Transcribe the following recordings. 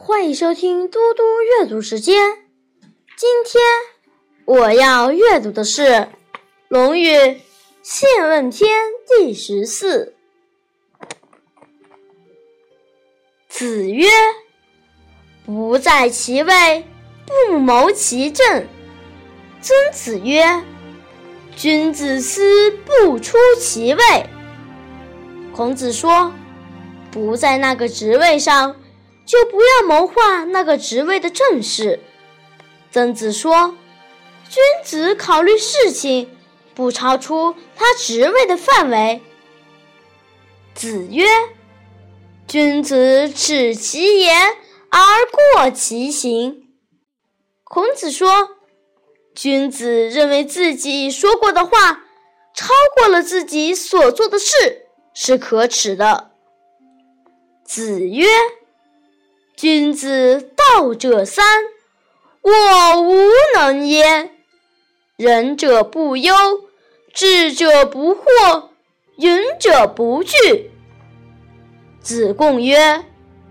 欢迎收听嘟嘟阅读时间。今天我要阅读的是《论语·宪问篇》第十四。子曰：“不在其位，不谋其政。”曾子曰：“君子思不出其位。”孔子说：“不在那个职位上。”就不要谋划那个职位的正事。曾子说：“君子考虑事情，不超出他职位的范围。”子曰：“君子耻其言而过其行。”孔子说：“君子认为自己说过的话超过了自己所做的事，是可耻的。”子曰。君子道者三，我无能焉。仁者不忧，智者不惑，允者不惧。子贡曰：“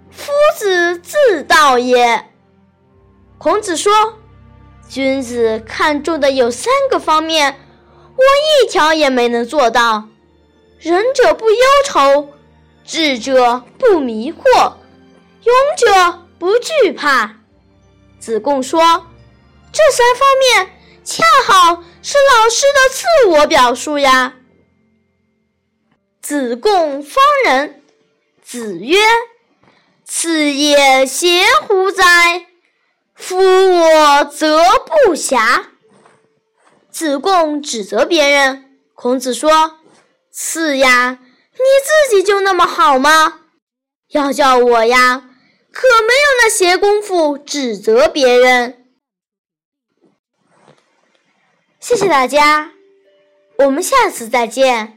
夫子自道也。”孔子说：“君子看重的有三个方面，我一条也没能做到。仁者不忧愁，智者不迷惑。”勇者不惧怕。子贡说：“这三方面恰好是老师的自我表述呀。”子贡方人。子曰：“此也邪乎哉？夫我则不暇。”子贡指责别人。孔子说：“次呀，你自己就那么好吗？要叫我呀？”可没有那闲工夫指责别人。谢谢大家，我们下次再见。